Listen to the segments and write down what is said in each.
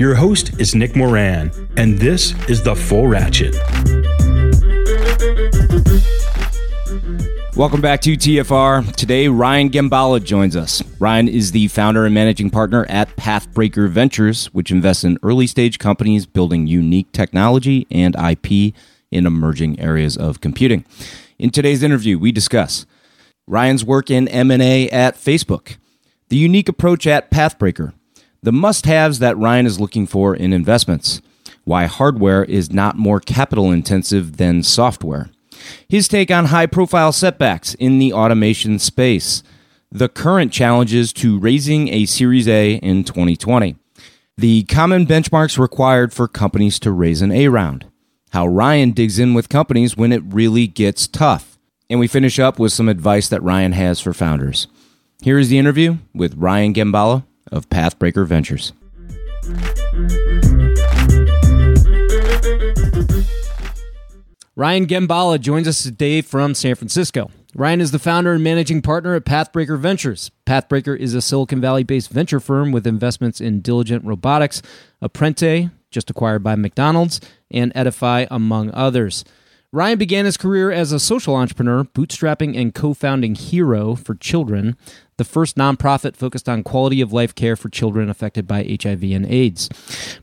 Your host is Nick Moran, and this is The Full Ratchet. Welcome back to TFR. Today, Ryan Gembala joins us. Ryan is the founder and managing partner at Pathbreaker Ventures, which invests in early stage companies building unique technology and IP in emerging areas of computing. In today's interview, we discuss Ryan's work in M&A at Facebook, the unique approach at Pathbreaker, the must haves that Ryan is looking for in investments, why hardware is not more capital intensive than software, his take on high profile setbacks in the automation space, the current challenges to raising a Series A in 2020, the common benchmarks required for companies to raise an A round, how Ryan digs in with companies when it really gets tough, and we finish up with some advice that Ryan has for founders. Here is the interview with Ryan Gembala of Pathbreaker Ventures. Ryan Gembala joins us today from San Francisco. Ryan is the founder and managing partner at Pathbreaker Ventures. Pathbreaker is a Silicon Valley based venture firm with investments in Diligent Robotics, Apprente, just acquired by McDonald's, and Edify, among others. Ryan began his career as a social entrepreneur, bootstrapping and co founding Hero for Children, the first nonprofit focused on quality of life care for children affected by HIV and AIDS.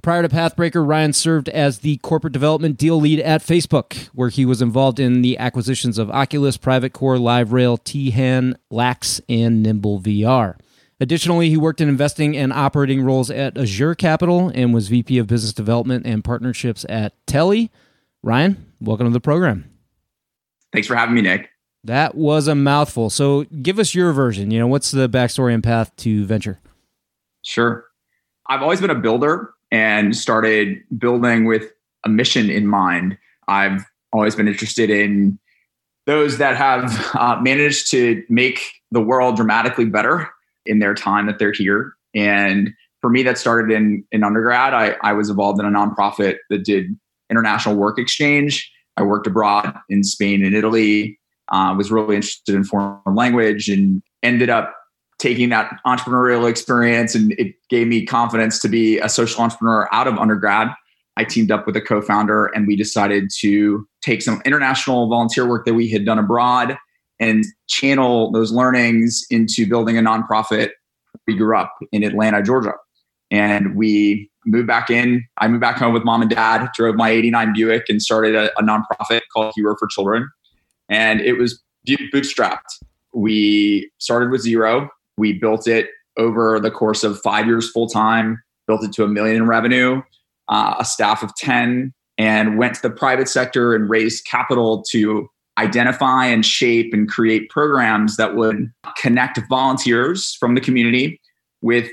Prior to Pathbreaker, Ryan served as the corporate development deal lead at Facebook, where he was involved in the acquisitions of Oculus, Private Core, LiveRail, Tihan, Lax, and Nimble VR. Additionally, he worked in investing and operating roles at Azure Capital and was VP of Business Development and Partnerships at Telly. Ryan, welcome to the program. Thanks for having me, Nick. That was a mouthful. So give us your version. You know, what's the backstory and path to venture? Sure. I've always been a builder and started building with a mission in mind. I've always been interested in those that have uh, managed to make the world dramatically better in their time that they're here. And for me, that started in in undergrad. I, I was involved in a nonprofit that did international work exchange. I worked abroad in Spain and Italy. Uh, was really interested in foreign language and ended up taking that entrepreneurial experience and it gave me confidence to be a social entrepreneur out of undergrad. I teamed up with a co-founder and we decided to take some international volunteer work that we had done abroad and channel those learnings into building a nonprofit. We grew up in Atlanta, Georgia. And we moved back in. I moved back home with mom and dad, drove my 89 Buick and started a, a nonprofit called Hero for Children. And it was bootstrapped. We started with zero. We built it over the course of five years full time, built it to a million in revenue, uh, a staff of 10, and went to the private sector and raised capital to identify and shape and create programs that would connect volunteers from the community with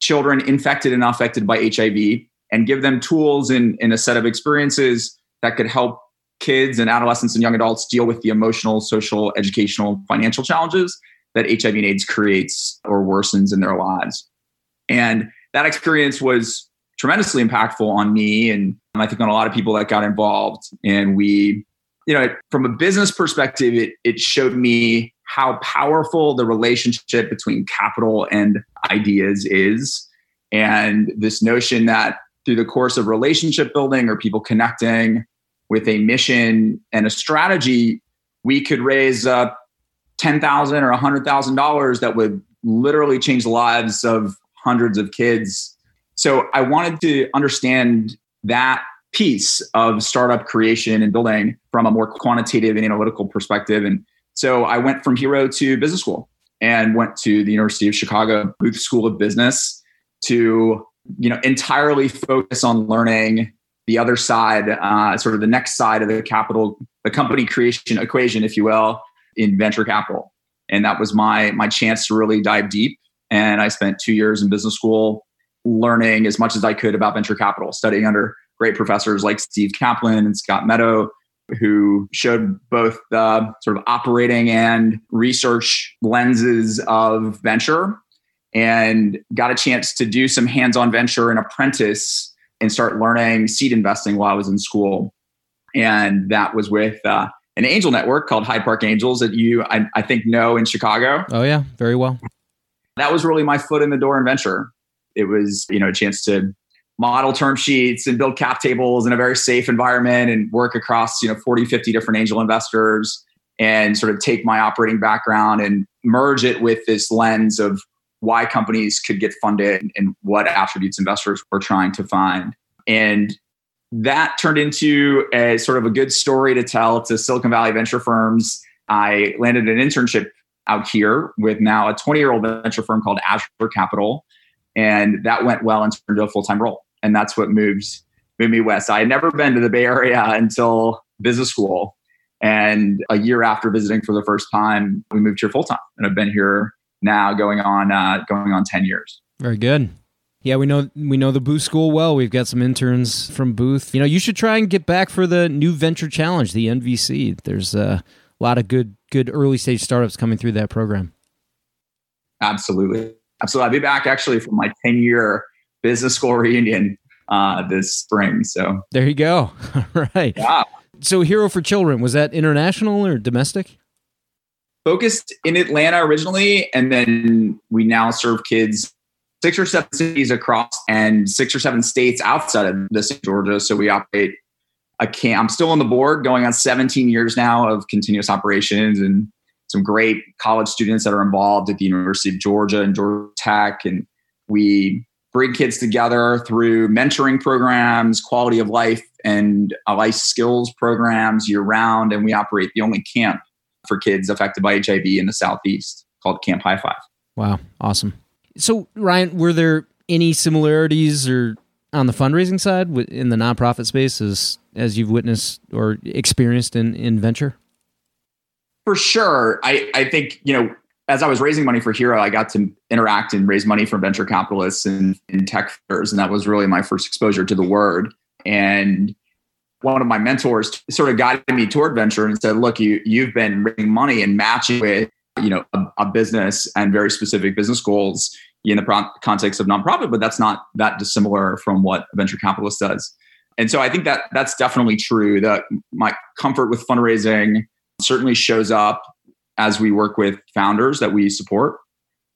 children infected and affected by HIV and give them tools in, in a set of experiences that could help kids and adolescents and young adults deal with the emotional, social, educational, financial challenges that HIV and AIDS creates or worsens in their lives. And that experience was tremendously impactful on me and I think on a lot of people that got involved. And we, you know, from a business perspective, it, it showed me how powerful the relationship between capital and ideas is. And this notion that through the course of relationship building or people connecting with a mission and a strategy, we could raise uh, ten thousand or a hundred thousand dollars that would literally change the lives of hundreds of kids. So I wanted to understand that piece of startup creation and building from a more quantitative and analytical perspective. And so I went from hero to business school and went to the University of Chicago Booth School of Business to you know entirely focus on learning the other side, uh, sort of the next side of the capital, the company creation equation, if you will, in venture capital. And that was my my chance to really dive deep. And I spent two years in business school learning as much as I could about venture capital, studying under great professors like Steve Kaplan and Scott Meadow, who showed both the sort of operating and research lenses of venture and got a chance to do some hands-on venture and apprentice and start learning seed investing while I was in school. And that was with uh, an angel network called Hyde Park Angels that you, I, I think, know in Chicago. Oh, yeah, very well. That was really my foot in the door in venture. It was, you know, a chance to model term sheets and build cap tables in a very safe environment and work across, you know, 40, 50 different angel investors and sort of take my operating background and merge it with this lens of why companies could get funded and what attributes investors were trying to find. And that turned into a sort of a good story to tell to Silicon Valley venture firms. I landed an internship out here with now a 20 year old venture firm called Azure Capital. And that went well and turned into a full time role. And that's what moved, moved me west. I had never been to the Bay Area until business school. And a year after visiting for the first time, we moved here full time. And I've been here now going on uh, going on 10 years. Very good. Yeah, we know we know the Booth School well. We've got some interns from Booth. You know, you should try and get back for the New Venture Challenge, the NVC. There's a lot of good good early stage startups coming through that program. Absolutely, absolutely. I'll be back actually for my 10 year business school reunion uh, this spring. So there you go. All right. Yeah. So, Hero for Children was that international or domestic? Focused in Atlanta originally, and then we now serve kids six or seven cities across and six or seven states outside of the state of Georgia. So we operate a camp. I'm still on the board, going on 17 years now of continuous operations and some great college students that are involved at the University of Georgia and Georgia Tech. And we bring kids together through mentoring programs, quality of life, and uh, life skills programs year round. And we operate the only camp for kids affected by HIV in the Southeast called Camp High Five. Wow, awesome. So, Ryan, were there any similarities or on the fundraising side in the nonprofit space as as you've witnessed or experienced in in venture? For sure, I I think you know as I was raising money for Hero, I got to interact and raise money from venture capitalists and in tech firms, and that was really my first exposure to the word. And one of my mentors sort of guided me toward venture and said, look, you, you've been raising money and matching with, you know, a, a business and very specific business goals in the pro- context of nonprofit, but that's not that dissimilar from what a venture capitalist does. And so I think that that's definitely true that my comfort with fundraising certainly shows up as we work with founders that we support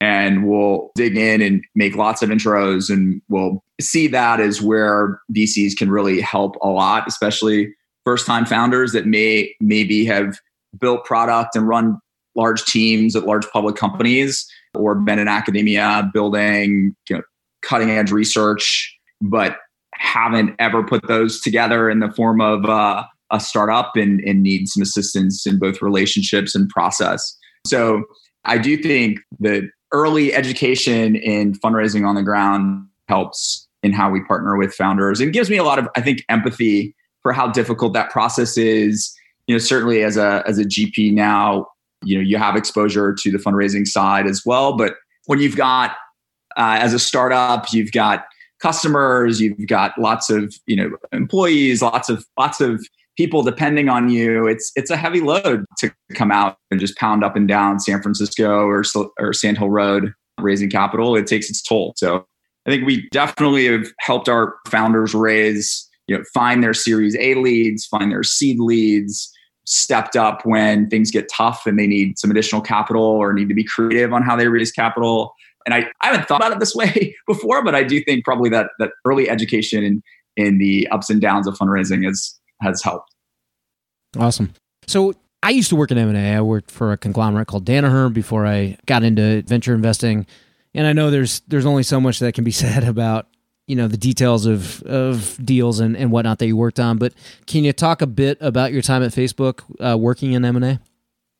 and we'll dig in and make lots of intros and we'll see that as where VCs can really help a lot, especially first time founders that may maybe have built product and run large teams at large public companies or been in academia building you know, cutting edge research, but haven't ever put those together in the form of uh, a startup and, and need some assistance in both relationships and process. So I do think that early education in fundraising on the ground helps in how we partner with founders. And gives me a lot of i think empathy for how difficult that process is. You know certainly as a as a gp now you know you have exposure to the fundraising side as well but when you've got uh, as a startup you've got customers you've got lots of you know employees lots of lots of people depending on you it's it's a heavy load to come out and just pound up and down san francisco or or sand hill road raising capital. It takes its toll. So i think we definitely have helped our founders raise you know find their series a leads find their seed leads stepped up when things get tough and they need some additional capital or need to be creative on how they raise capital. And I, I haven't thought about it this way before but i do think probably that that early education in, in the ups and downs of fundraising is has helped. Awesome. So I used to work in M&A. I worked for a conglomerate called Danaher before I got into venture investing. And I know there's there's only so much that can be said about you know the details of of deals and, and whatnot that you worked on. But can you talk a bit about your time at Facebook uh, working in M and A?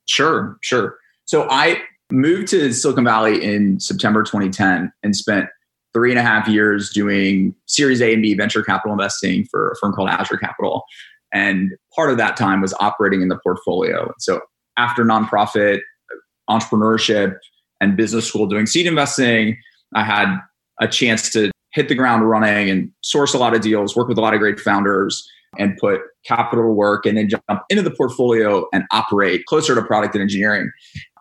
Sure, sure. So I moved to Silicon Valley in September 2010 and spent three and a half years doing Series A and B venture capital investing for a firm called Azure Capital. And part of that time was operating in the portfolio. So after nonprofit, entrepreneurship, and business school doing seed investing, I had a chance to hit the ground running and source a lot of deals, work with a lot of great founders, and put capital to work and then jump into the portfolio and operate closer to product and engineering.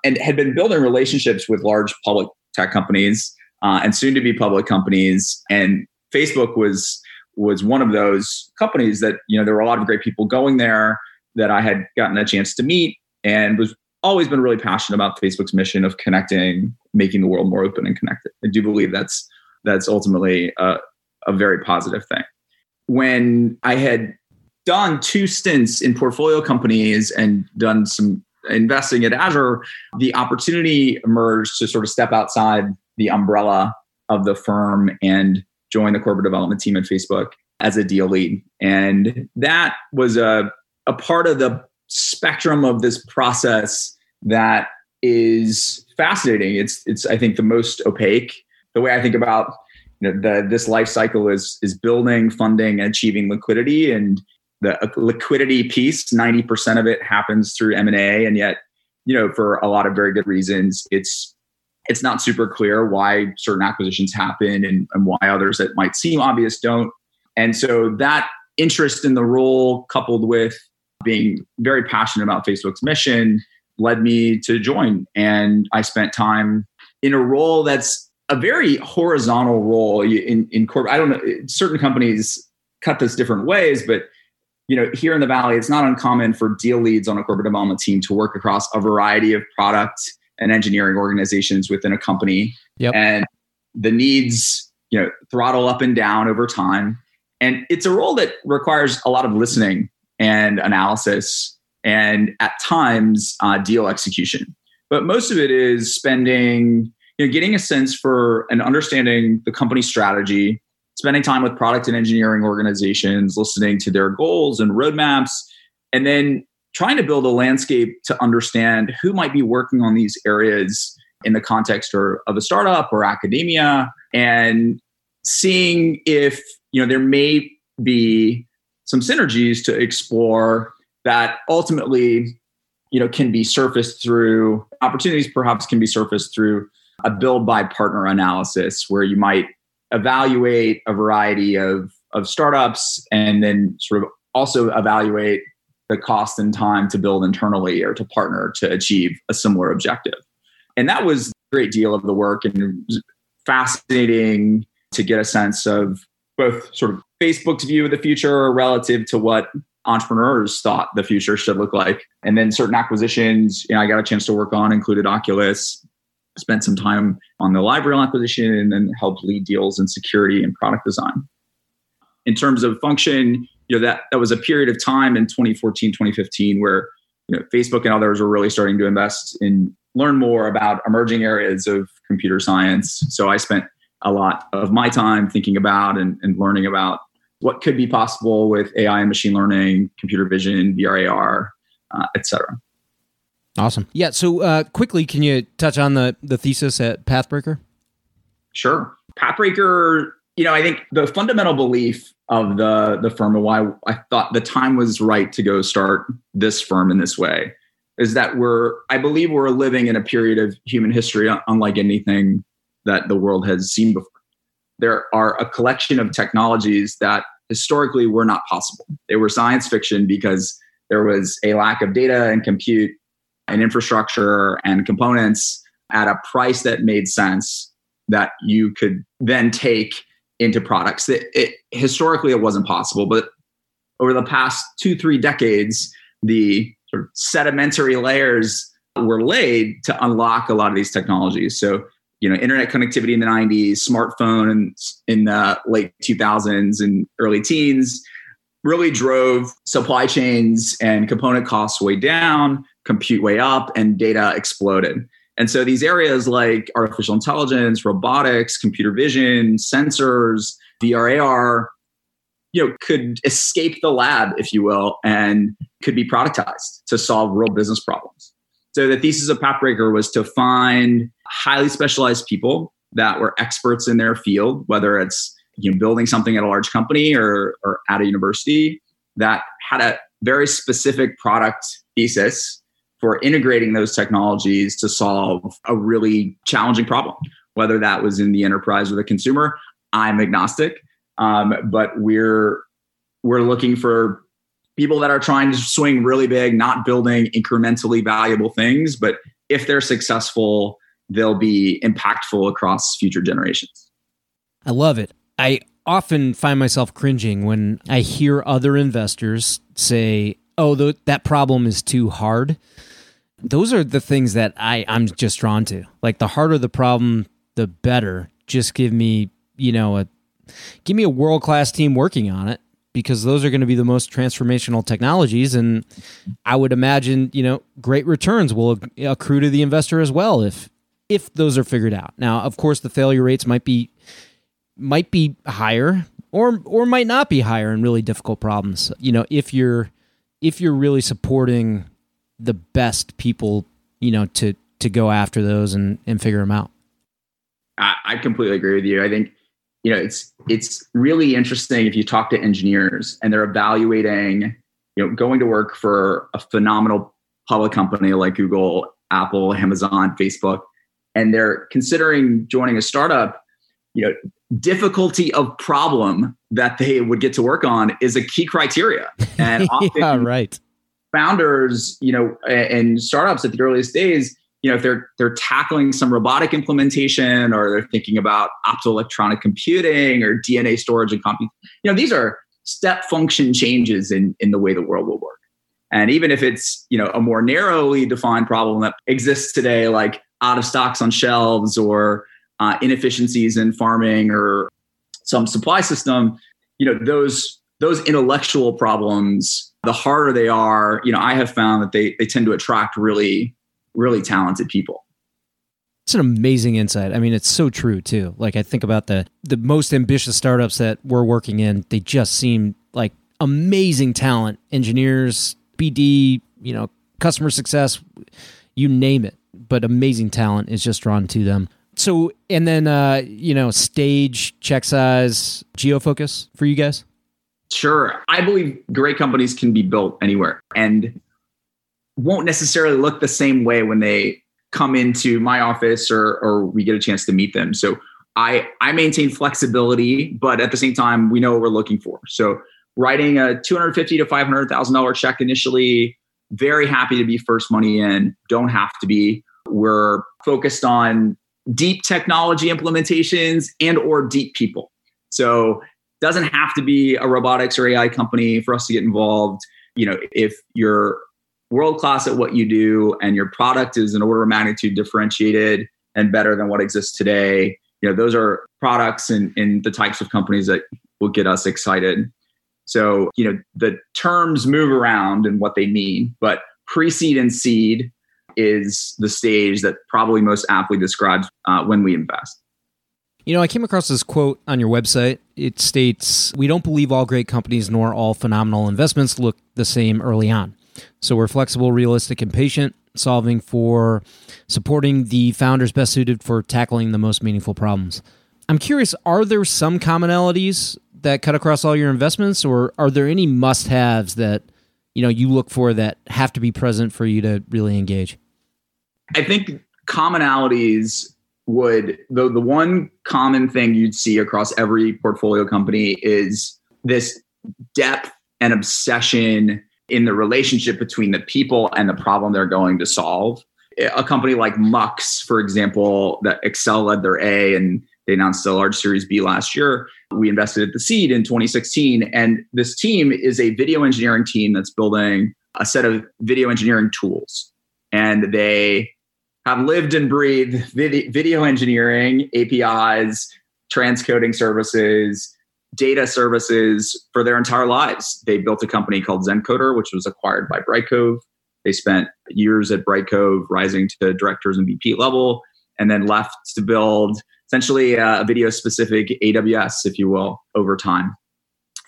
And had been building relationships with large public tech companies uh, and soon to be public companies. And Facebook was was one of those companies that you know there were a lot of great people going there that I had gotten a chance to meet and was always been really passionate about Facebook's mission of connecting, making the world more open and connected. I do believe that's that's ultimately a, a very positive thing. When I had done two stints in portfolio companies and done some investing at Azure, the opportunity emerged to sort of step outside the umbrella of the firm and join the corporate development team at Facebook as a deal lead. And that was a, a part of the spectrum of this process that is fascinating. It's it's I think the most opaque. The way I think about you know, the this life cycle is is building, funding, and achieving liquidity. And the uh, liquidity piece, ninety percent of it happens through M and A, and yet you know for a lot of very good reasons, it's it's not super clear why certain acquisitions happen and, and why others that might seem obvious don't. And so that interest in the role coupled with being very passionate about Facebook's mission led me to join. And I spent time in a role that's a very horizontal role in, in corporate. I don't know, certain companies cut this different ways, but you know, here in the Valley, it's not uncommon for deal leads on a corporate development team to work across a variety of product and engineering organizations within a company. Yep. And the needs, you know, throttle up and down over time. And it's a role that requires a lot of listening and analysis and at times uh, deal execution. But most of it is spending, you know, getting a sense for and understanding the company strategy, spending time with product and engineering organizations, listening to their goals and roadmaps, and then trying to build a landscape to understand who might be working on these areas in the context or, of a startup or academia and seeing if you know there may be some synergies to explore that ultimately you know can be surfaced through opportunities perhaps can be surfaced through a build by partner analysis where you might evaluate a variety of of startups and then sort of also evaluate the cost and time to build internally or to partner to achieve a similar objective and that was a great deal of the work and fascinating to get a sense of both sort of facebook's view of the future relative to what entrepreneurs thought the future should look like. And then certain acquisitions, you know, I got a chance to work on included Oculus, spent some time on the LiveRail acquisition and then helped lead deals in security and product design. In terms of function, you know, that, that was a period of time in 2014, 2015 where you know, Facebook and others were really starting to invest in learn more about emerging areas of computer science. So I spent a lot of my time thinking about and, and learning about what could be possible with AI and machine learning, computer vision, VR, AR, uh, et cetera. Awesome. Yeah. So uh, quickly, can you touch on the the thesis at Pathbreaker? Sure. Pathbreaker. You know, I think the fundamental belief of the the firm and why I thought the time was right to go start this firm in this way is that we're I believe we're living in a period of human history unlike anything that the world has seen before there are a collection of technologies that historically were not possible. They were science fiction because there was a lack of data and compute and infrastructure and components at a price that made sense that you could then take into products. that it, historically, it wasn't possible, but over the past two, three decades, the sort of sedimentary layers were laid to unlock a lot of these technologies. So you know internet connectivity in the 90s smartphone in, in the late 2000s and early teens really drove supply chains and component costs way down compute way up and data exploded and so these areas like artificial intelligence robotics computer vision sensors VR AR, you know, could escape the lab, if you will, and could be productized to solve real business problems. So the thesis of Pathbreaker was to find highly specialized people that were experts in their field, whether it's you know, building something at a large company or, or at a university that had a very specific product thesis for integrating those technologies to solve a really challenging problem, whether that was in the enterprise or the consumer. I'm agnostic, um, but we're we're looking for people that are trying to swing really big, not building incrementally valuable things, but if they're successful, they'll be impactful across future generations. I love it. I often find myself cringing when I hear other investors say, "Oh, th- that problem is too hard." Those are the things that I I'm just drawn to. Like the harder the problem, the better. Just give me, you know, a give me a world-class team working on it because those are going to be the most transformational technologies and I would imagine, you know, great returns will accrue to the investor as well if if those are figured out. Now, of course, the failure rates might be might be higher or or might not be higher in really difficult problems. You know, if you're if you're really supporting the best people, you know, to to go after those and and figure them out. I, I completely agree with you. I think you know it's it's really interesting if you talk to engineers and they're evaluating you know going to work for a phenomenal public company like Google, Apple, Amazon, Facebook, and they're considering joining a startup. You know, difficulty of problem that they would get to work on is a key criteria. And yeah, right. Founders, you know, and startups at the earliest days, you know, if they're they're tackling some robotic implementation or they're thinking about optoelectronic computing or DNA storage and compute, you know, these are step function changes in in the way the world will work. And even if it's, you know, a more narrowly defined problem that exists today, like out of stocks on shelves or uh, inefficiencies in farming or some supply system, you know, those those intellectual problems, the harder they are, you know, I have found that they they tend to attract really really talented people. It's an amazing insight. I mean, it's so true too. Like I think about the the most ambitious startups that we're working in, they just seem like amazing talent, engineers, BD, you know, customer success, you name it. But amazing talent is just drawn to them. So, and then, uh, you know, stage, check size, geofocus for you guys? Sure. I believe great companies can be built anywhere and won't necessarily look the same way when they come into my office or, or we get a chance to meet them. So I, I maintain flexibility, but at the same time, we know what we're looking for. So writing a 250 to $500,000 check initially, very happy to be first money in, don't have to be. We're focused on deep technology implementations and or deep people. So doesn't have to be a robotics or AI company for us to get involved. You know, if you're world class at what you do and your product is an order of magnitude differentiated and better than what exists today, you know, those are products and, and the types of companies that will get us excited. So, you know, the terms move around and what they mean, but pre-seed and seed is the stage that probably most aptly describes uh, when we invest. You know, I came across this quote on your website. It states, We don't believe all great companies nor all phenomenal investments look the same early on. So we're flexible, realistic, and patient, solving for supporting the founders best suited for tackling the most meaningful problems. I'm curious, are there some commonalities that cut across all your investments, or are there any must haves that you know you look for that have to be present for you to really engage? I think commonalities would the the one common thing you'd see across every portfolio company is this depth and obsession in the relationship between the people and the problem they're going to solve. A company like Mux, for example, that Accel led their A and they announced a large Series B last year. We invested at the seed in 2016. And this team is a video engineering team that's building a set of video engineering tools. And they have lived and breathed video engineering, APIs, transcoding services, data services for their entire lives. They built a company called Zencoder, which was acquired by Brightcove. They spent years at Brightcove, rising to directors and VP level, and then left to build essentially a video specific AWS, if you will, over time.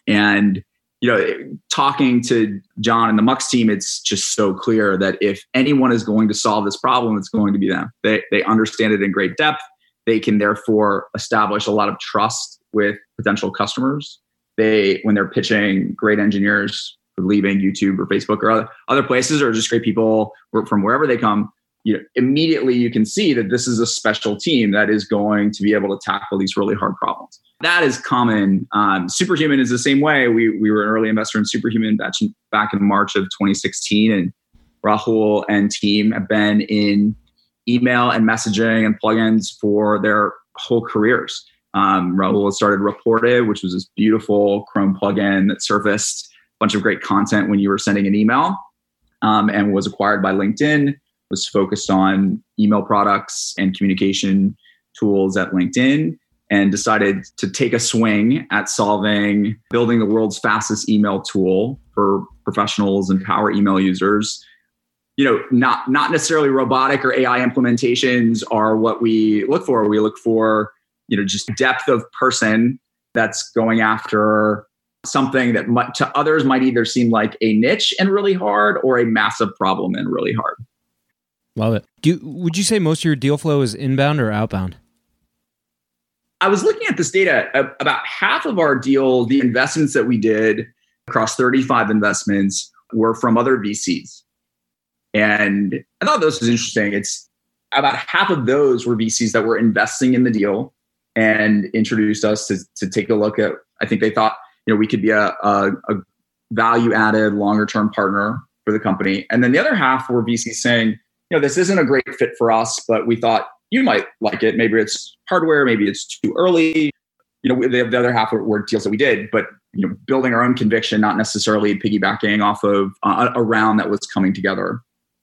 And you know, talking to John and the Mux team, it's just so clear that if anyone is going to solve this problem, it's going to be them. They they understand it in great depth. They can therefore establish a lot of trust with potential customers. They when they're pitching great engineers leaving YouTube or Facebook or other, other places, or just great people from wherever they come, you know, immediately you can see that this is a special team that is going to be able to tackle these really hard problems. That is common. Um, Superhuman is the same way. We, we were an early investor in Superhuman back in, back in March of 2016, and Rahul and team have been in email and messaging and plugins for their whole careers. Um, Rahul started Rapportive, which was this beautiful Chrome plugin that surfaced a bunch of great content when you were sending an email um, and was acquired by LinkedIn was focused on email products and communication tools at LinkedIn and decided to take a swing at solving building the world's fastest email tool for professionals and power email users. You know not not necessarily robotic or ai implementations are what we look for. We look for you know just depth of person that's going after something that to others might either seem like a niche and really hard or a massive problem and really hard Love it. Do would you say most of your deal flow is inbound or outbound? I was looking at this data. Uh, about half of our deal, the investments that we did across 35 investments, were from other VCs. And I thought this was interesting. It's about half of those were VCs that were investing in the deal and introduced us to, to take a look at. I think they thought, you know, we could be a, a, a value added, longer term partner for the company. And then the other half were VCs saying, you know, this isn't a great fit for us, but we thought you might like it. Maybe it's hardware, maybe it's too early. You know, the, the other half were deals that we did, but you know, building our own conviction, not necessarily piggybacking off of uh, a round that was coming together.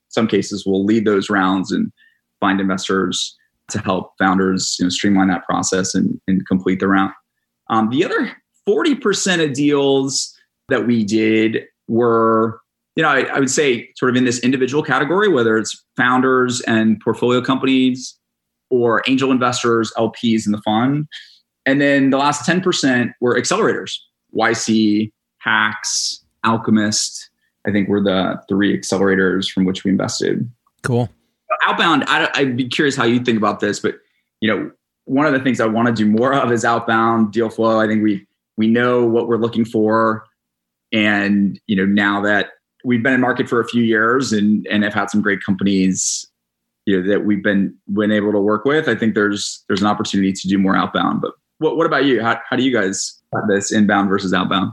Some cases we'll lead those rounds and find investors to help founders you know, streamline that process and, and complete the round. Um, the other 40% of deals that we did were you know, I, I, would say sort of in this individual category, whether it's founders and portfolio companies or angel investors, LPs in the fund. And then the last 10% were accelerators, YC, HAX, Alchemist. I think were the three accelerators from which we invested. Cool. Outbound, I, I'd be curious how you think about this, but you know, one of the things I want to do more of is outbound deal flow. I think we we know what we're looking for, and you know now that we've been in market for a few years and and have had some great companies you know that we've been been able to work with. I think there's there's an opportunity to do more outbound. But what what about you? How how do you guys have this inbound versus outbound?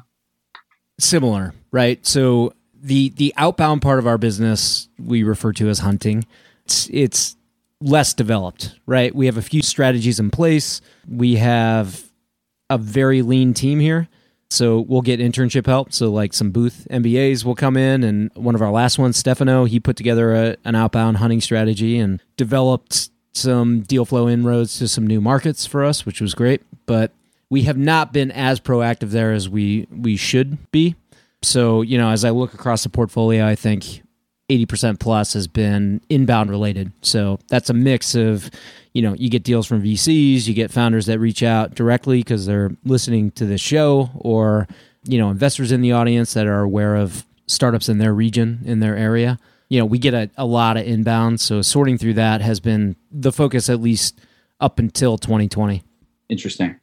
Similar, right? So the the outbound part of our business we refer to as hunting. It's it's less developed, right? We have a few strategies in place. We have a very lean team here. So we'll get internship help. So like some booth MBAs will come in, and one of our last ones, Stefano, he put together a, an outbound hunting strategy and developed some deal flow inroads to some new markets for us, which was great. But we have not been as proactive there as we we should be. So you know, as I look across the portfolio, I think 80% plus has been inbound related. So that's a mix of, you know, you get deals from VCs, you get founders that reach out directly because they're listening to the show, or, you know, investors in the audience that are aware of startups in their region, in their area. You know, we get a, a lot of inbound. So sorting through that has been the focus at least up until 2020. Interesting.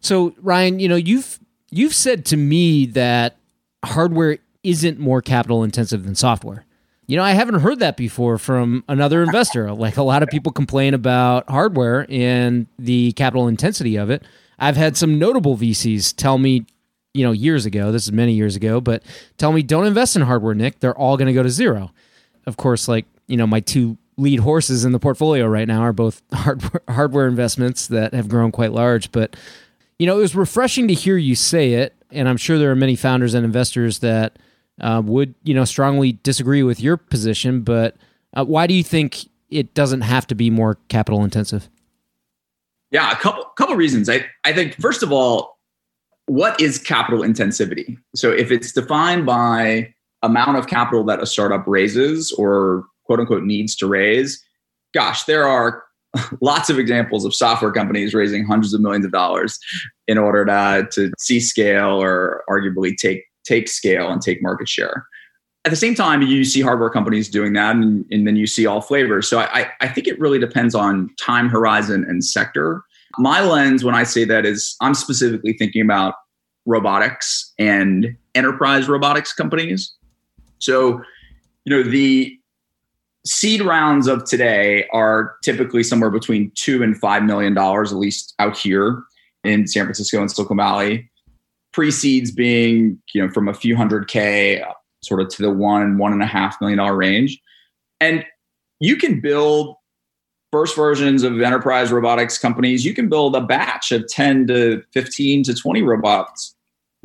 So Ryan, you know, you've you've said to me that hardware isn't more capital intensive than software. You know, I haven't heard that before from another investor. Like a lot of people complain about hardware and the capital intensity of it. I've had some notable VCs tell me, you know, years ago, this is many years ago, but tell me don't invest in hardware, Nick. They're all going to go to zero. Of course, like, you know, my two lead horses in the portfolio right now are both hardware, hardware investments that have grown quite large, but you know, it was refreshing to hear you say it, and I'm sure there are many founders and investors that uh, would you know strongly disagree with your position, but uh, why do you think it doesn't have to be more capital intensive? Yeah, a couple couple reasons. I I think first of all, what is capital intensivity? So if it's defined by amount of capital that a startup raises or quote unquote needs to raise, gosh, there are lots of examples of software companies raising hundreds of millions of dollars in order to, to see scale or arguably take take scale and take market share. At the same time, you see hardware companies doing that, and, and then you see all flavors. So I, I think it really depends on time horizon and sector. My lens when I say that is I'm specifically thinking about robotics and enterprise robotics companies. So, you know, the seed rounds of today are typically somewhere between two and five million dollars, at least out here in San Francisco and Silicon Valley. Pre-seeds being, you know, from a few hundred K sort of to the one, one and a half million dollar range. And you can build first versions of enterprise robotics companies. You can build a batch of 10 to 15 to 20 robots,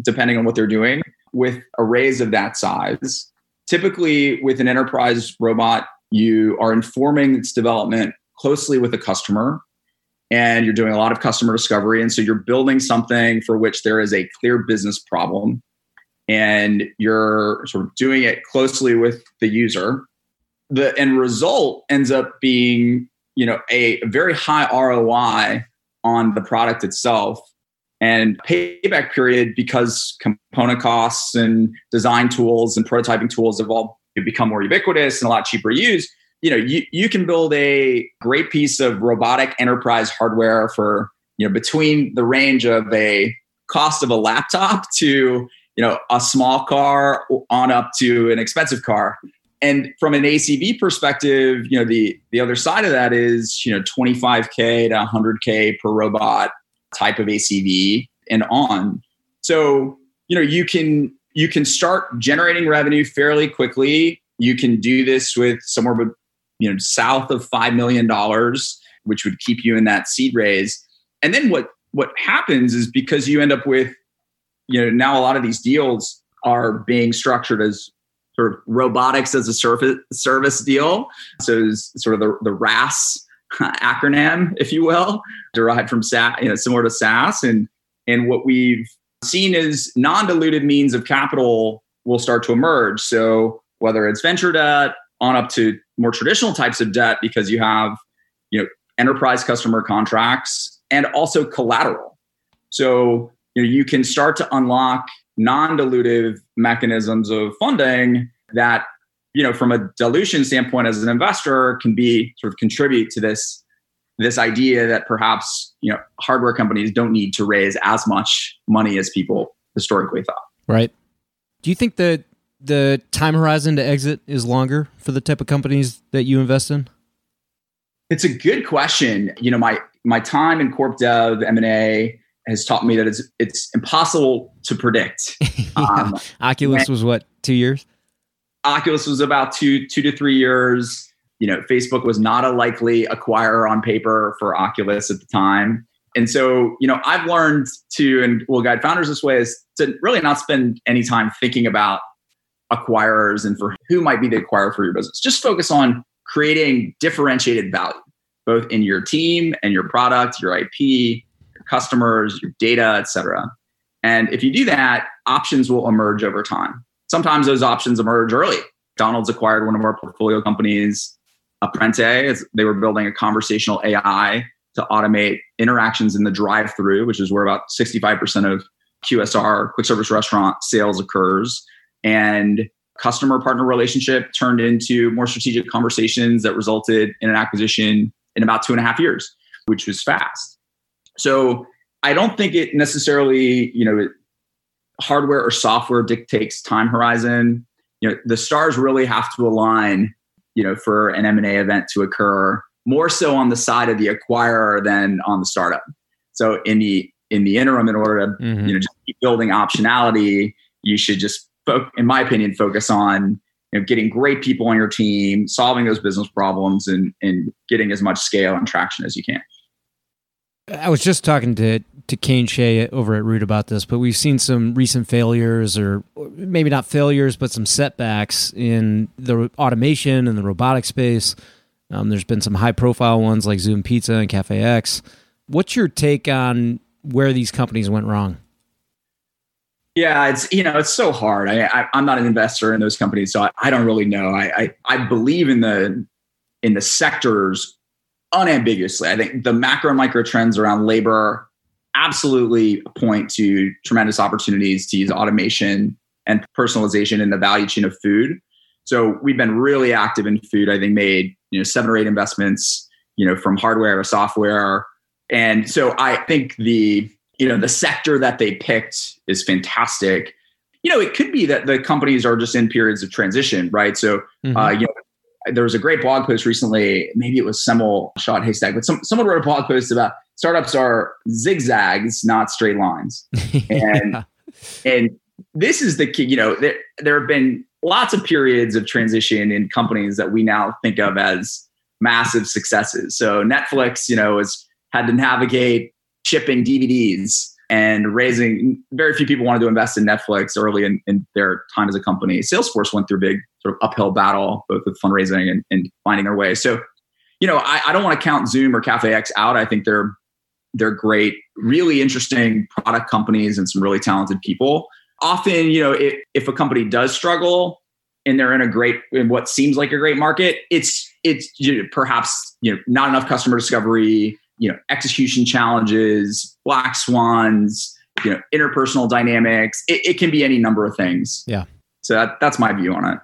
depending on what they're doing, with arrays of that size. Typically, with an enterprise robot, you are informing its development closely with the customer and you're doing a lot of customer discovery. And so you're building something for which there is a clear business problem and you're sort of doing it closely with the user. The end result ends up being you know a very high roi on the product itself and payback period because component costs and design tools and prototyping tools have all become more ubiquitous and a lot cheaper to use you know you, you can build a great piece of robotic enterprise hardware for you know between the range of a cost of a laptop to you know a small car on up to an expensive car and from an acv perspective you know the the other side of that is you know 25k to 100k per robot type of acv and on so you know you can you can start generating revenue fairly quickly. You can do this with somewhere you know south of five million dollars, which would keep you in that seed raise. And then what what happens is because you end up with you know now a lot of these deals are being structured as sort of robotics as a service service deal. So sort of the, the RaaS acronym, if you will, derived from SaaS, you know, similar to SaaS. And and what we've seen is non-diluted means of capital will start to emerge. So whether it's venture debt on up to more traditional types of debt because you have, you know, enterprise customer contracts and also collateral. So, you know, you can start to unlock non-dilutive mechanisms of funding that, you know, from a dilution standpoint as an investor can be sort of contribute to this this idea that perhaps you know hardware companies don't need to raise as much money as people historically thought. Right. Do you think that the time horizon to exit is longer for the type of companies that you invest in? It's a good question. You know, my my time in corp dev M and A has taught me that it's it's impossible to predict. yeah. um, Oculus was what two years. Oculus was about two two to three years you know, Facebook was not a likely acquirer on paper for Oculus at the time. And so, you know, I've learned to, and will guide founders this way, is to really not spend any time thinking about acquirers and for who might be the acquirer for your business. Just focus on creating differentiated value, both in your team and your product, your IP, your customers, your data, et cetera. And if you do that, options will emerge over time. Sometimes those options emerge early. Donald's acquired one of our portfolio companies Apprente. As they were building a conversational AI to automate interactions in the drive through, which is where about 65% of QSR, quick service restaurant sales occurs. And customer partner relationship turned into more strategic conversations that resulted in an acquisition in about two and a half years, which was fast. So I don't think it necessarily, you know, hardware or software dictates time horizon. You know, the stars really have to align you know, for an M&A event to occur more so on the side of the acquirer than on the startup. So in the in the interim, in order to mm-hmm. you know just keep building optionality, you should just, in my opinion, focus on you know, getting great people on your team, solving those business problems, and and getting as much scale and traction as you can. I was just talking to to Kane Hsieh over at Root about this, but we've seen some recent failures, or maybe not failures, but some setbacks in the automation and the robotic space. Um, there's been some high profile ones like Zume Pizza and CafeX. What's your take on where these companies went wrong? Yeah, it's you know it's so hard. I, I am not an investor in those companies, so I, I don't really know. I, I I believe in the in the sectors unambiguously, I think the macro and micro trends around labor absolutely point to tremendous opportunities to use automation and personalization in the value chain of food. So we've been really active in food. I think made you know seven or eight investments, you know, from hardware to software, and so I think the you know the sector that they picked is fantastic. You know, it could be that the companies are just in periods of transition, right? So mm-hmm. uh, you know there was a great blog post recently. Maybe it was Semil Shah Haystack, but some, someone wrote a blog post about startups are zigzags, not straight lines. And yeah. and this is the key. You know, there there have been lots of periods of transition in companies that we now think of as massive successes. So Netflix, you know, has had to navigate shipping DVDs and raising very few people wanted to invest in Netflix early in, in, their time as a company. Salesforce went through a big sort of uphill battle, both with fundraising and, and finding their way. So, you know, I, I, don't want to count Zume or CafeX out. I think they're they're great, really interesting product companies and some really talented people. Often, you know, if, if a company does struggle and they're in a great in what seems like a great market, it's it's you know, perhaps you know not enough customer discovery you know execution challenges black swans you know interpersonal dynamics. It, it can be any number of things. Yeah. So that, that's my view on it.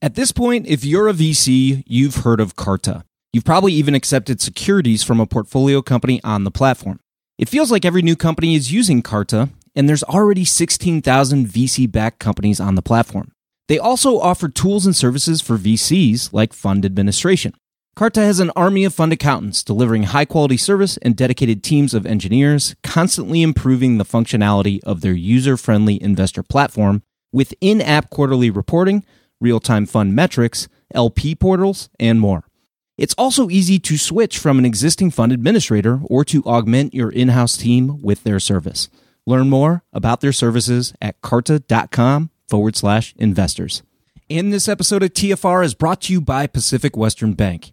At this point if you're a vc you've heard of carta. You've probably even accepted securities from a portfolio company on the platform. It feels like every new company is using carta and there's already 16000 vc backed companies on the platform. They also offer tools and services for vcs like fund administration Carta has an army of fund accountants delivering high quality service and dedicated teams of engineers, constantly improving the functionality of their user friendly investor platform with in app quarterly reporting, real time fund metrics, LP portals, and more. It's also easy to switch from an existing fund administrator or to augment your in house team with their service. Learn more about their services at carta.com forward slash investors. And this episode of TFR is brought to you by Pacific Western Bank.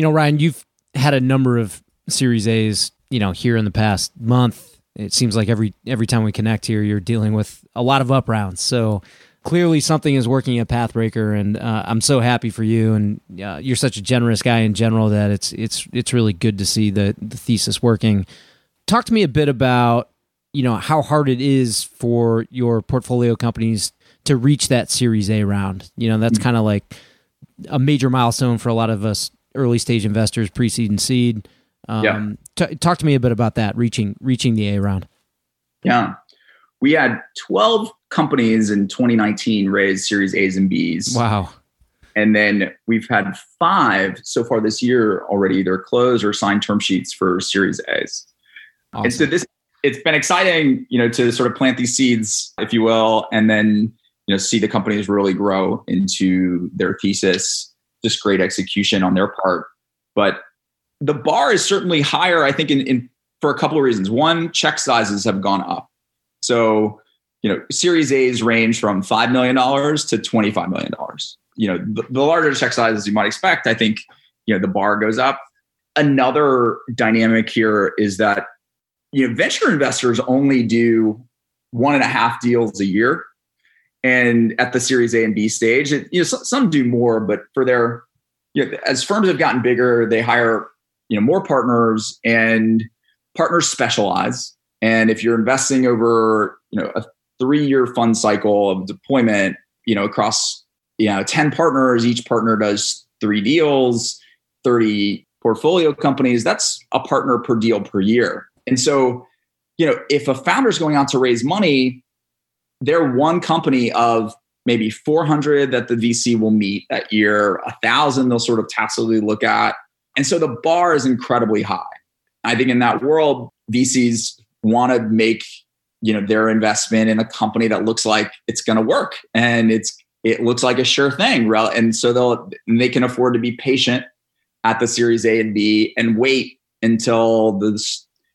You know, Ryan, you've had a number of Series A's, you know, here in the past month. It seems like every every time we connect here, you're dealing with a lot of up rounds. So clearly, something is working at Pathbreaker, and uh, I'm so happy for you. And uh, you're such a generous guy in general that it's it's it's really good to see the the thesis working. Talk to me a bit about you know how hard it is for your portfolio companies to reach that Series A round. You know, that's mm-hmm. kind of like a major milestone for a lot of us early stage investors, pre seed and seed. Um, yeah. T- talk to me a bit about that reaching reaching the A round. Yeah, we had twelve companies in 2019 raise Series A's and B's. Wow. And then we've had five so far this year already either closed or signed term sheets for Series A's. Awesome. And so this it's been exciting, you know, to sort of plant these seeds, if you will, and then you know see the companies really grow into their thesis just great execution on their part. But the bar is certainly higher, I think, in, in for a couple of reasons. One, check sizes have gone up. So, you know, Series A's range from $5 million to $25 million. You know, the, the larger check sizes you might expect, I think, you know, the bar goes up. Another dynamic here is that, you know, venture investors only do one and a half deals a year and at the Series A and B stage, it, you know, some do more, but for their, you know, as firms have gotten bigger, they hire you know more partners, and partners specialize. And if you're investing over you know a three year fund cycle of deployment, you know across you know ten partners, each partner does three deals, thirty portfolio companies. That's a partner per deal per year. And so, you know, if a founder is going out to raise money, they're one company of maybe 400 that the VC will meet that year, a thousand they'll sort of tacitly look at. And so the bar is incredibly high. I think in that world, VCs want to make you know their investment in a company that looks like it's going to work and it's it looks like a sure thing. And so they'll they can afford to be patient at the series A and B and wait until the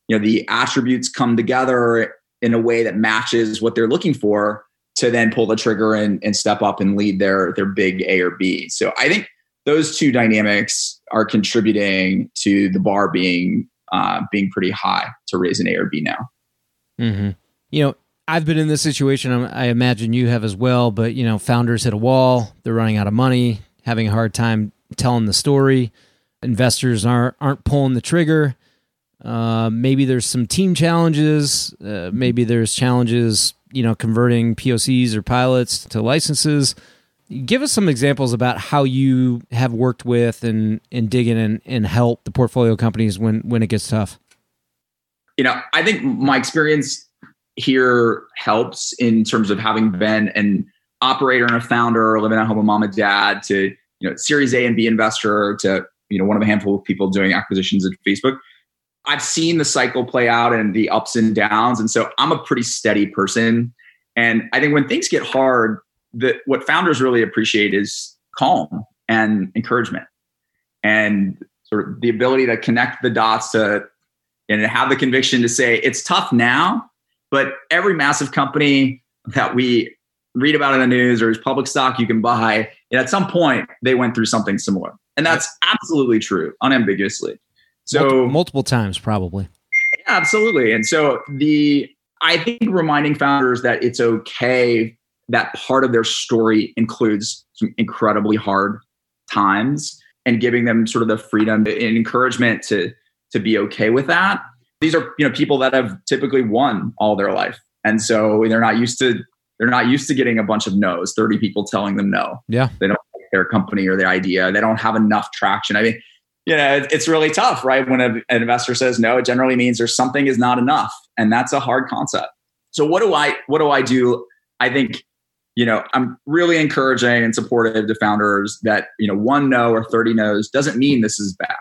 you know the attributes come together in a way that matches what they're looking for to then pull the trigger and, and step up and lead their their big A or B. So I think those two dynamics are contributing to the bar being uh, being pretty high to raise an A or B now. Mm-hmm. You know, I've been in this situation. I imagine you have as well. But you know, founders hit a wall. They're running out of money, having a hard time telling the story. Investors aren't aren't pulling the trigger. Uh, maybe there's some team challenges. Uh, maybe there's challenges, you know, converting POCs or pilots to licenses. Give us some examples about how you have worked with and and dig in and, and help the portfolio companies when when it gets tough. You know, I think my experience here helps in terms of having been an operator and a founder, living at home with mom and dad, to you know, Series A and B investor, to you know, one of a handful of people doing acquisitions at Facebook. I've seen the cycle play out and the ups and downs, and so I'm a pretty steady person. And I think when things get hard, that what founders really appreciate is calm and encouragement, and sort of the ability to connect the dots to and have the conviction to say it's tough now, but every massive company that we read about in the news or is public stock you can buy, at some point they went through something similar. And that's absolutely true, unambiguously. So multiple, times probably. Yeah, absolutely. And so the I think reminding founders that it's okay that part of their story includes some incredibly hard times and giving them sort of the freedom and encouragement to to be okay with that. These are, you know, people that have typically won all their life. And so they're not used to they're not used to getting a bunch of no's, 30 people telling them no. Yeah. They don't like their company or their idea. They don't have enough traction. I mean, you know, it's really tough, right? When a, an investor says no, it generally means there's something is not enough. And that's a hard concept. So what do I what do I do? I think you know, I'm really encouraging and supportive to founders that, you know, one no or 30 no's doesn't mean this is bad.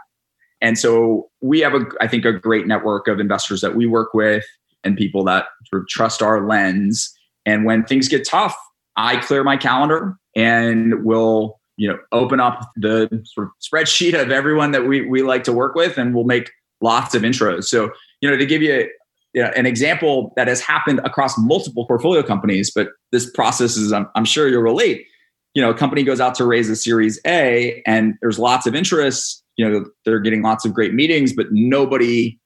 And so we have a, I think, a great network of investors that we work with and people that sort of trust our lens. And when things get tough, I clear my calendar and will, you know, open up the sort of spreadsheet of everyone that we, we like to work with and we'll make lots of intros. So, you know, to give you know, an example that has happened across multiple portfolio companies, but this process is, I'm, I'm sure you'll relate. You know, a company goes out to raise a Series A, and there's lots of interest. You know, they're getting lots of great meetings, but nobody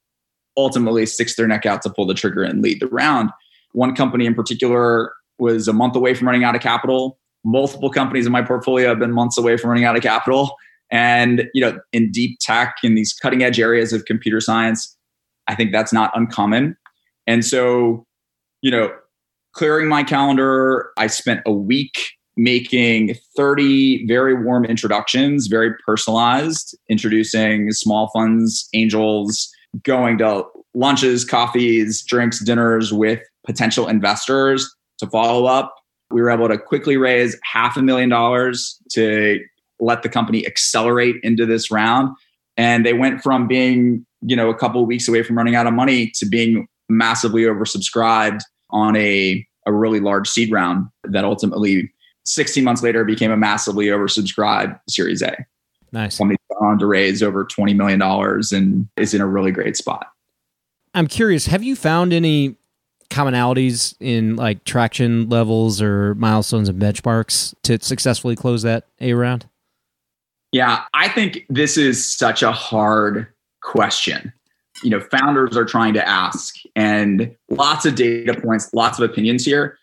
ultimately sticks their neck out to pull the trigger and lead the round. One company in particular was a month away from running out of capital. Multiple companies in my portfolio have been months away from running out of capital. And you know, in deep tech, in these cutting edge areas of computer science, I think that's not uncommon. And so, you know, clearing my calendar, I spent a week making 30 very warm introductions, very personalized, introducing small funds, angels, going to lunches, coffees, drinks, dinners with potential investors to follow up. We were able to quickly raise half a million dollars to let the company accelerate into this round. And they went from being you know a couple of weeks away from running out of money to being massively oversubscribed on a a really large seed round that ultimately 16 months later became a massively oversubscribed series a. Nice. Company's on to raise over 20 million dollars and is in a really great spot. I'm curious have you found any commonalities in like traction levels or milestones and benchmarks to successfully close that a round? Yeah i think this is such a hard question. You know founders are trying to ask and lots of data points lots of opinions here.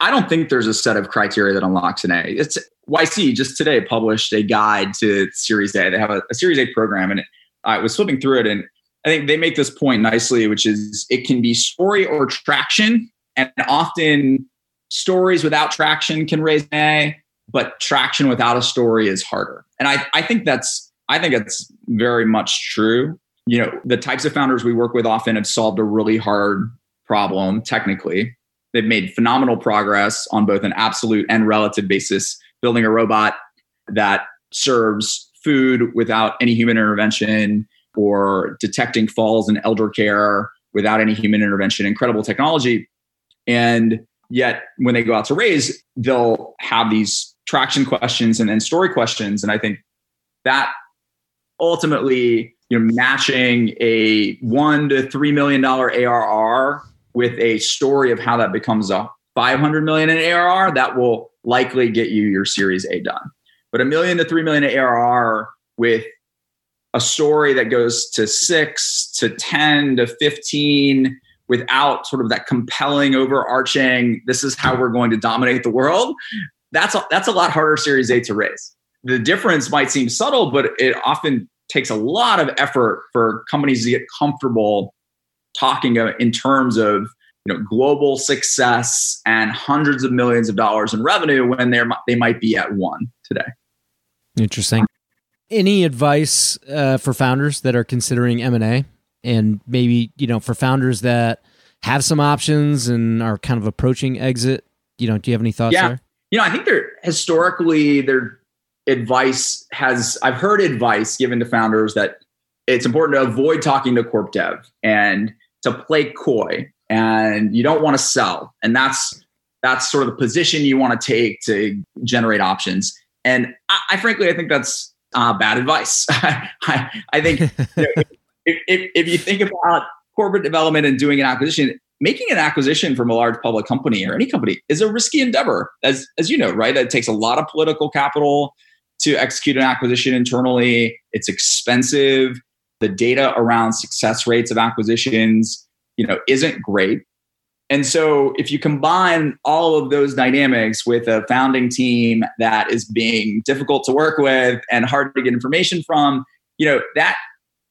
I don't think there's a set of criteria that unlocks an a. It's yc just today published a guide to series a. They have a, a series a program and i uh, was flipping through it and i think they make this point nicely which is it can be story or traction and often stories without traction can raise an a but traction without a story is harder and i, I think that's I think it's very much true. You know, the types of founders we work with often have solved a really hard problem technically. They've made phenomenal progress on both an absolute and relative basis, building a robot that serves food without any human intervention or detecting falls in elder care without any human intervention. Incredible technology. And Yet when they go out to raise, they'll have these traction questions and then story questions. And I think that ultimately, you know, matching a one to three million dollar ARR with a story of how that becomes a 500 million in ARR, that will likely get you your Series A done. But a million to three million ARR with a story that goes to six to 10 to 15 without sort of that compelling overarching this is how we're going to dominate the world that's a, that's a lot harder series a to raise. The difference might seem subtle but it often takes a lot of effort for companies to get comfortable talking in terms of you know global success and hundreds of millions of dollars in revenue when they're they might be at one today. Interesting any advice uh, for founders that are considering m&a and maybe you know for founders that have some options and are kind of approaching exit you know do you have any thoughts yeah. there? You know i think they're historically their advice has i've heard advice given to founders that it's important to avoid talking to corp dev and to play coy and you don't want to sell. And that's that's sort of the position you want to take to generate options. And i, I frankly i think that's uh, bad advice I, I think you know, if, if, if you think about corporate development and doing an acquisition, making an acquisition from a large public company or any company is a risky endeavor, as as you know, right? It takes a lot of political capital to execute an acquisition internally. It's expensive. The data around success rates of acquisitions, you know, isn't great. And so if you combine all of those dynamics with a founding team that is being difficult to work with and hard to get information from, you know, that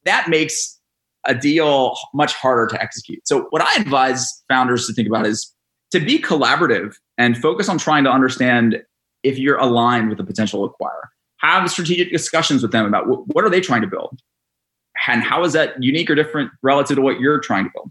that makes a deal much harder to execute. So, what I advise founders to think about is to be collaborative and focus on trying to understand if you're aligned with a potential acquirer. Have strategic discussions with them about what are they trying to build and how is that unique or different relative to what you're trying to build.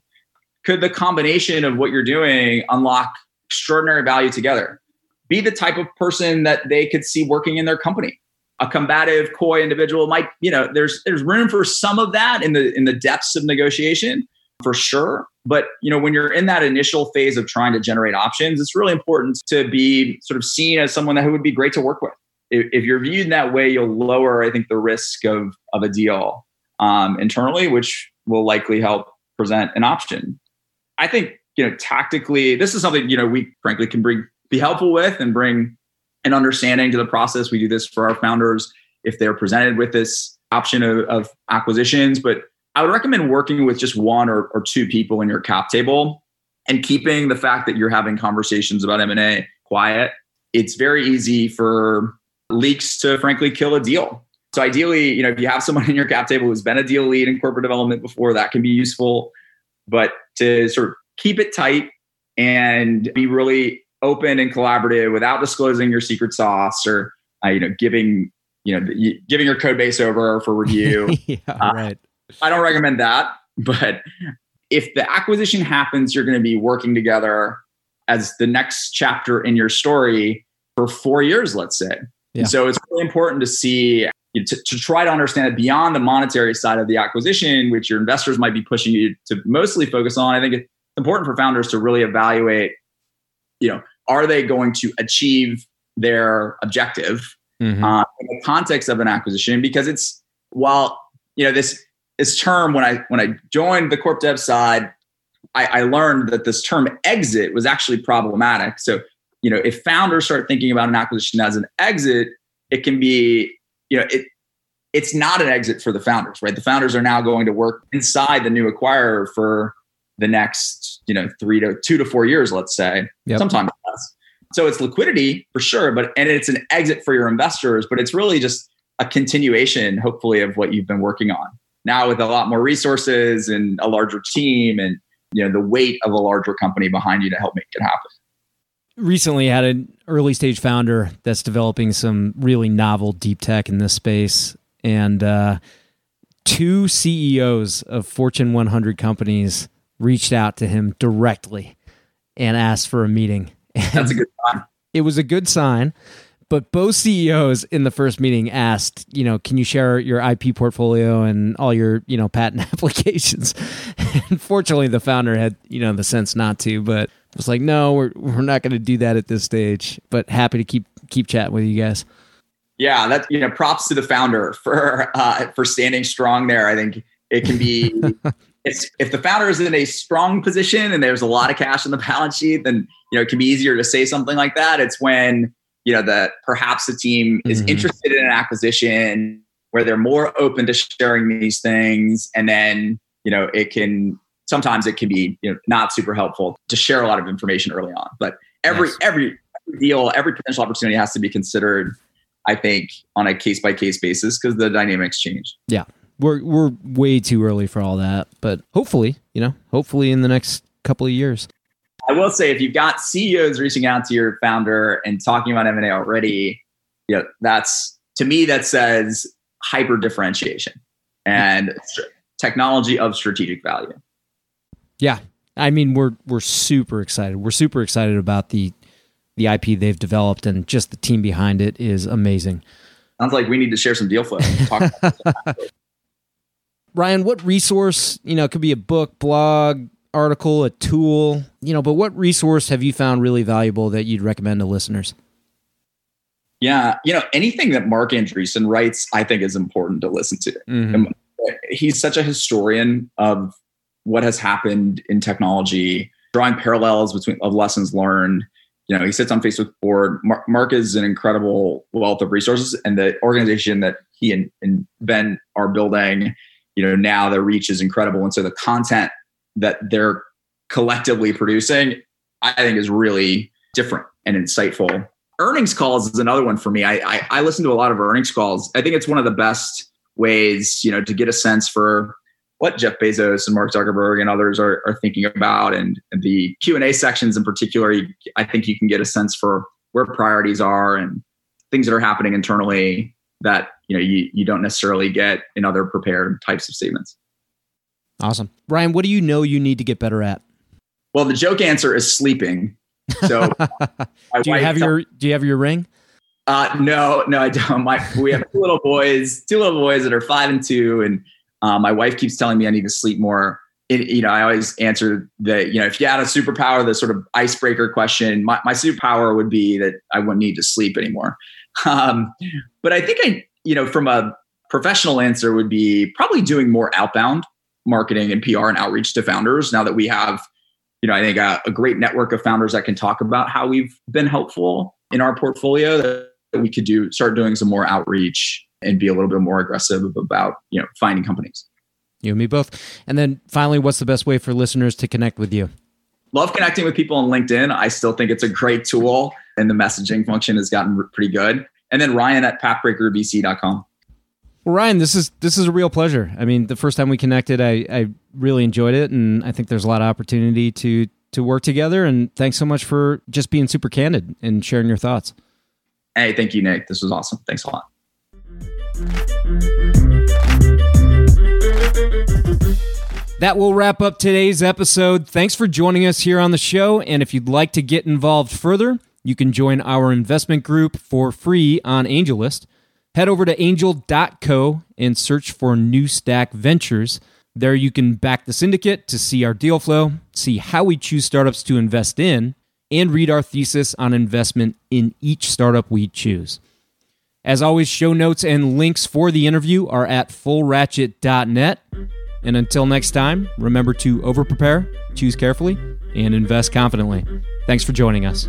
Could the combination of what you're doing unlock extraordinary value together? Be the type of person that they could see working in their company a combative, coy individual might, you know, there's there's room for some of that in the in the depths of negotiation for sure. But you know, when you're in that initial phase of trying to generate options, it's really important to be sort of seen as someone that would be great to work with. If, if you're viewed in that way, you'll lower, I think, the risk of of a deal um, internally, which will likely help present an option. I think you know tactically, this is something you know we frankly can bring be helpful with and bring an understanding to the process. We do this for our founders if they're presented with this option of, of acquisitions. But I would recommend working with just one or, or two people in your cap table and keeping the fact that you're having conversations about M&A quiet. It's very easy for leaks to frankly kill a deal. So ideally, you know, if you have someone in your cap table who's been a deal lead in corporate development before, that can be useful. But to sort of keep it tight and be really open and collaborative without disclosing your secret sauce or uh, you know giving you know giving your code base over for review. yeah, uh, right. I don't recommend that, but if the acquisition happens, you're going to be working together as the next chapter in your story for four years, let's say. Yeah. So it's really important to see to, to, try to understand it beyond the monetary side of the acquisition, which your investors might be pushing you to mostly focus on. I think it's important for founders to really evaluate, you know, are they going to achieve their objective mm-hmm. uh, in the context of an acquisition? Because it's while you know this this term when I when I joined the corp dev side, I, I learned that this term exit was actually problematic. So you know if founders start thinking about an acquisition as an exit, it can be you know it it's not an exit for the founders, right? The founders are now going to work inside the new acquirer for the next, you know, three to two to four years, let's say, yep. sometimes less. So it's liquidity for sure, but and it's an exit for your investors, but it's really just a continuation, hopefully, of what you've been working on. Now with a lot more resources and a larger team and you know the weight of a larger company behind you to help make it happen. Recently had an early stage founder that's developing some really novel deep tech in this space. And uh, two CEOs of Fortune 100 companies reached out to him directly and asked for a meeting. That's a good sign. It was a good sign. But both CEOs in the first meeting asked, you know, can you share your IP portfolio and all your, you know, patent applications? Unfortunately, the founder had, you know, the sense not to. But was like, no, we're we're not going to do that at this stage. But happy to keep keep chatting with you guys. Yeah, that's you know, props to the founder for uh, for standing strong there. I think it can be. it's, if the founder is in a strong position and there's a lot of cash on the balance sheet, then you know it can be easier to say something like that. It's when you know that perhaps the team is mm-hmm. interested in an acquisition where they're more open to sharing these things, and then you know it can sometimes it can be you know not super helpful to share a lot of information early on. But every nice. every deal, every potential opportunity has to be considered. I think on a case by case basis because the dynamics change. Yeah, we're we're way too early for all that, but hopefully, you know, hopefully in the next couple of years. I will say, if you've got CEOs reaching out to your founder and talking about M and A already, you know, that's to me that says hyper differentiation and technology of strategic value. Yeah, I mean, we're we're super excited. We're super excited about the the IP they've developed, and just the team behind it is amazing. Sounds like we need to share some deal flow. Ryan, what resource, you know, it could be a book, blog, article, a tool, you know, but what resource have you found really valuable that you'd recommend to listeners? Yeah, you know, anything that Marc Andreessen writes, I think is important to listen to. Mm-hmm. He's such a historian of what has happened in technology, drawing parallels between of lessons learned you know, he sits on Facebook board. Mark is an incredible wealth of resources, and the organization that he and, and Ben are building, you know, now their reach is incredible, and so the content that they're collectively producing, I think, is really different and insightful. Earnings calls is another one for me. I, I, I listen to a lot of earnings calls. I think it's one of the best ways, you know, to get a sense for what Jeff Bezos and Mark Zuckerberg and others are, are thinking about, and, and the Q and A sections in particular. I think you can get a sense for where priorities are and things that are happening internally that you know you, you don't necessarily get in other prepared types of statements. Awesome, Ryan. What do you know you need to get better at? Well, the joke answer is sleeping. So, do you have your Do you have your ring? Uh, no, no, I don't. My we have two little boys, two little boys that are five and two, and um, my wife keeps telling me I need to sleep more. It, you know, I always answer that, you know, if you had a superpower, the sort of icebreaker question, my, my superpower would be that I wouldn't need to sleep anymore. Um, but I think I, you know, from a professional answer would be probably doing more outbound marketing and PR and outreach to founders now that we have, you know, I think a, a great network of founders that can talk about how we've been helpful in our portfolio that we could do, start doing some more outreach and be a little bit more aggressive about you know finding companies. You and me both. And then finally, what's the best way for listeners to connect with you? Love connecting with people on LinkedIn. I still think it's a great tool, and the messaging function has gotten pretty good. And then Ryan at pathbreakervc.com. Well, Ryan, this is this is a real pleasure. I mean, the first time we connected, I, I really enjoyed it, and I think there's a lot of opportunity to to work together. And thanks so much for just being super candid and sharing your thoughts. Hey, thank you, Nick. This was awesome. Thanks a lot. That will wrap up today's episode. Thanks for joining us here on the show. And if you'd like to get involved further, you can join our investment group for free on AngelList. Head over to angel.co and search for New Stack Ventures. There you can back the syndicate to see our deal flow, see how we choose startups to invest in, and read our thesis on investment in each startup we choose. As always, show notes and links for the interview are at fullratchet.net. And until next time, remember to overprepare, choose carefully, and invest confidently. Thanks for joining us.